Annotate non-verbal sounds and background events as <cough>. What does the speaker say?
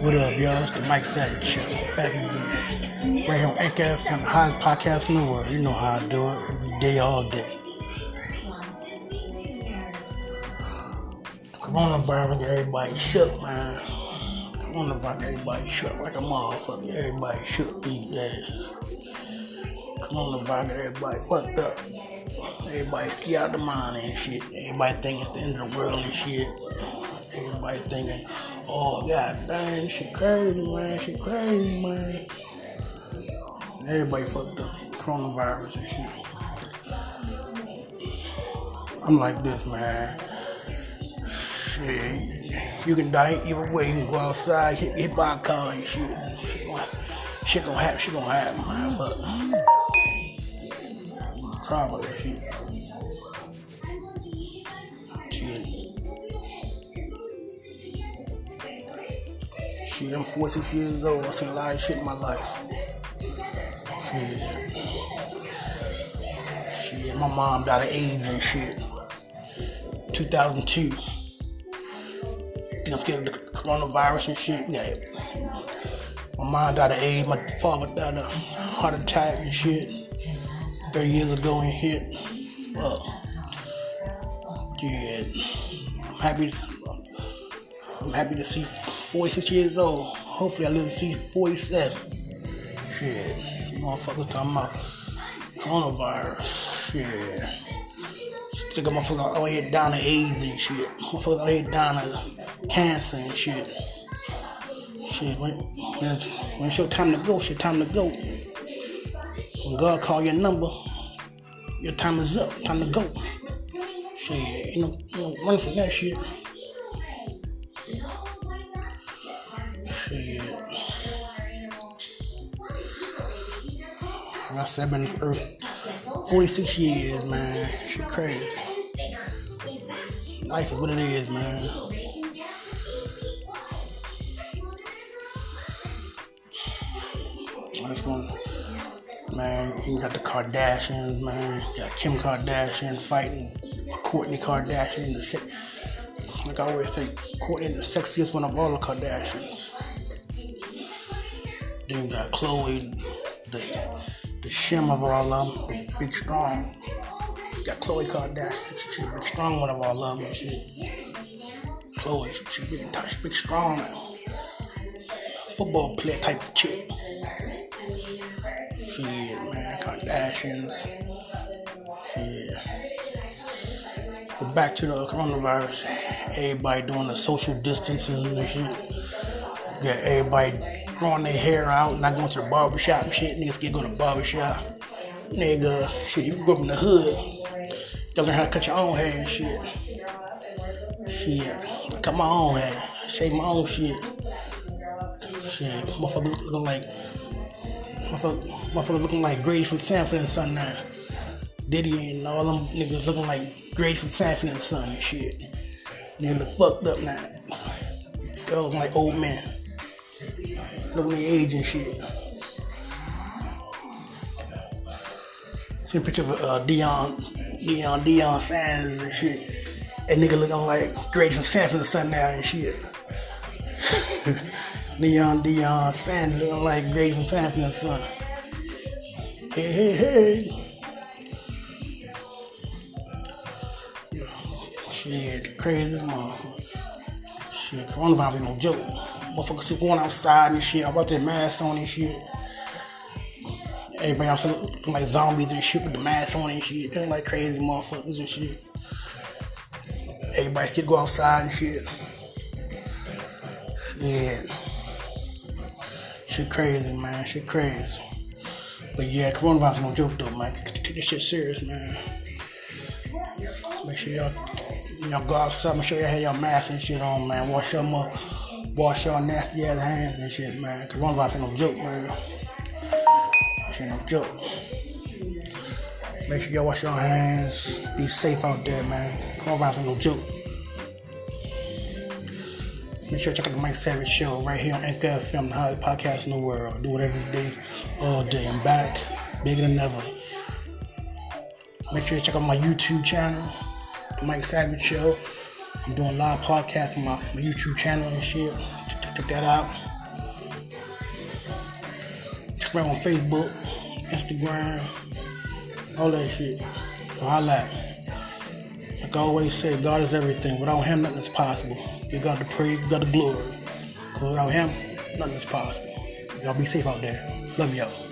What up, y'all? It's the Mike Savage Show. Back again. Right here on FM, the hottest podcast in the world. You know how I do it. Every day, all day. Coronavirus everybody shook, man. Coronavirus everybody shook like a motherfucker. Everybody shook these days. Coronavirus everybody fucked up. Everybody scared out the mind and shit. Everybody thinking it's the end of the world and shit. Everybody thinking, oh god damn, she crazy, man, she crazy, man. Everybody fucked up. Coronavirus and shit. I'm like this, man. Shit, you can die either way. You can go outside, hit, hit by a car and shit. Shit gonna, happen. Shit gonna happen, man. Fuck. Probably. Shit. Shit, I'm 46 years old. I've seen a lot of shit in my life. Shit. Shit, my mom died of AIDS and shit. 2002. Think I'm scared of the coronavirus and shit. Yeah. My mom died of AIDS. My father died of heart attack and shit. 30 years ago and shit. Fuck. Yeah. I'm happy. I'm happy to see 46 years old. Hopefully, I live to see 47. Shit. Motherfuckers talking about coronavirus. Shit. Stick a motherfucker out here down to AIDS and shit. Motherfuckers out here down to cancer and shit. Shit, when, it's, when it's your time to go, it's your time to go. When God call your number, your time is up. Time to go. Shit, you know, you know run from that. Shit. I said, I've been on Earth 46 years, man. Shit crazy. Life is what it is, man. Just want, man, you got the Kardashians, man. You got Kim Kardashian fighting Kourtney Kardashian. The se- like I always say, Kourtney the sexiest one of all the Kardashians. Then you got Khloe, the the shim of of them, big strong. Got Khloe Kardashian, she, she's a big strong one of them and shit. Khloe, she big, she big strong, football player type of chick. Shit, man, Kardashians. Shit. But back to the coronavirus. Everybody doing the social distancing and shit. Got everybody growing their hair out, not going to the barber shop and shit. Niggas can't go to the barber shop. Nigga, shit, you grew up in the hood. You learn how to cut your own hair and shit. Shit, I cut my own hair. Shave my own shit. Shit, motherfucker looking like Motherfucker, motherfucker looking like Grady from Sanford and Son now. Diddy and all them niggas looking like Grady from Sanford and Son and shit. Niggas look fucked up now. They looking like old men. Looking their age and shit. See a picture of uh, Deion, Deion, Deion Sanders and shit. That nigga looking like Grady from Sanford and Son now and shit. <laughs> Leon Deion Sanders looking like Grady from Sanford and Son. Hey, hey, hey. Shit, crazy as motherfucker. Shit, coronavirus ain't no joke. Motherfuckers still going outside and shit. I got their masks on and shit. Everybody else looking like zombies and shit with the masks on and shit. Look like crazy motherfuckers and shit. Everybody still go outside and shit. Shit. Shit crazy, man. Shit crazy. But yeah, coronavirus no joke though, man. Take this shit serious, man. Make sure y'all, know, go outside. Make sure y'all have your mask and shit on, man. Wash your mo- wash your nasty ass hands and shit, man. Coronavirus ain't no joke, man. This ain't no joke. Make sure y'all wash your hands. Be safe out there, man. Coronavirus ain't no joke. Make sure you check out the Mike Savage Show right here on Anchor FM, the hottest podcast in the world. Do it every day, all day. I'm back, bigger than ever. Make sure you check out my YouTube channel, the Mike Savage Show. I'm doing live podcasts on my, my YouTube channel and shit. Check that out. Check me out on Facebook, Instagram, all that shit. So I like. Like I always say, God is everything. Without Him, nothing is possible. You got the praise, you got the glory. Cause without Him, nothing is possible. Y'all be safe out there. Love y'all.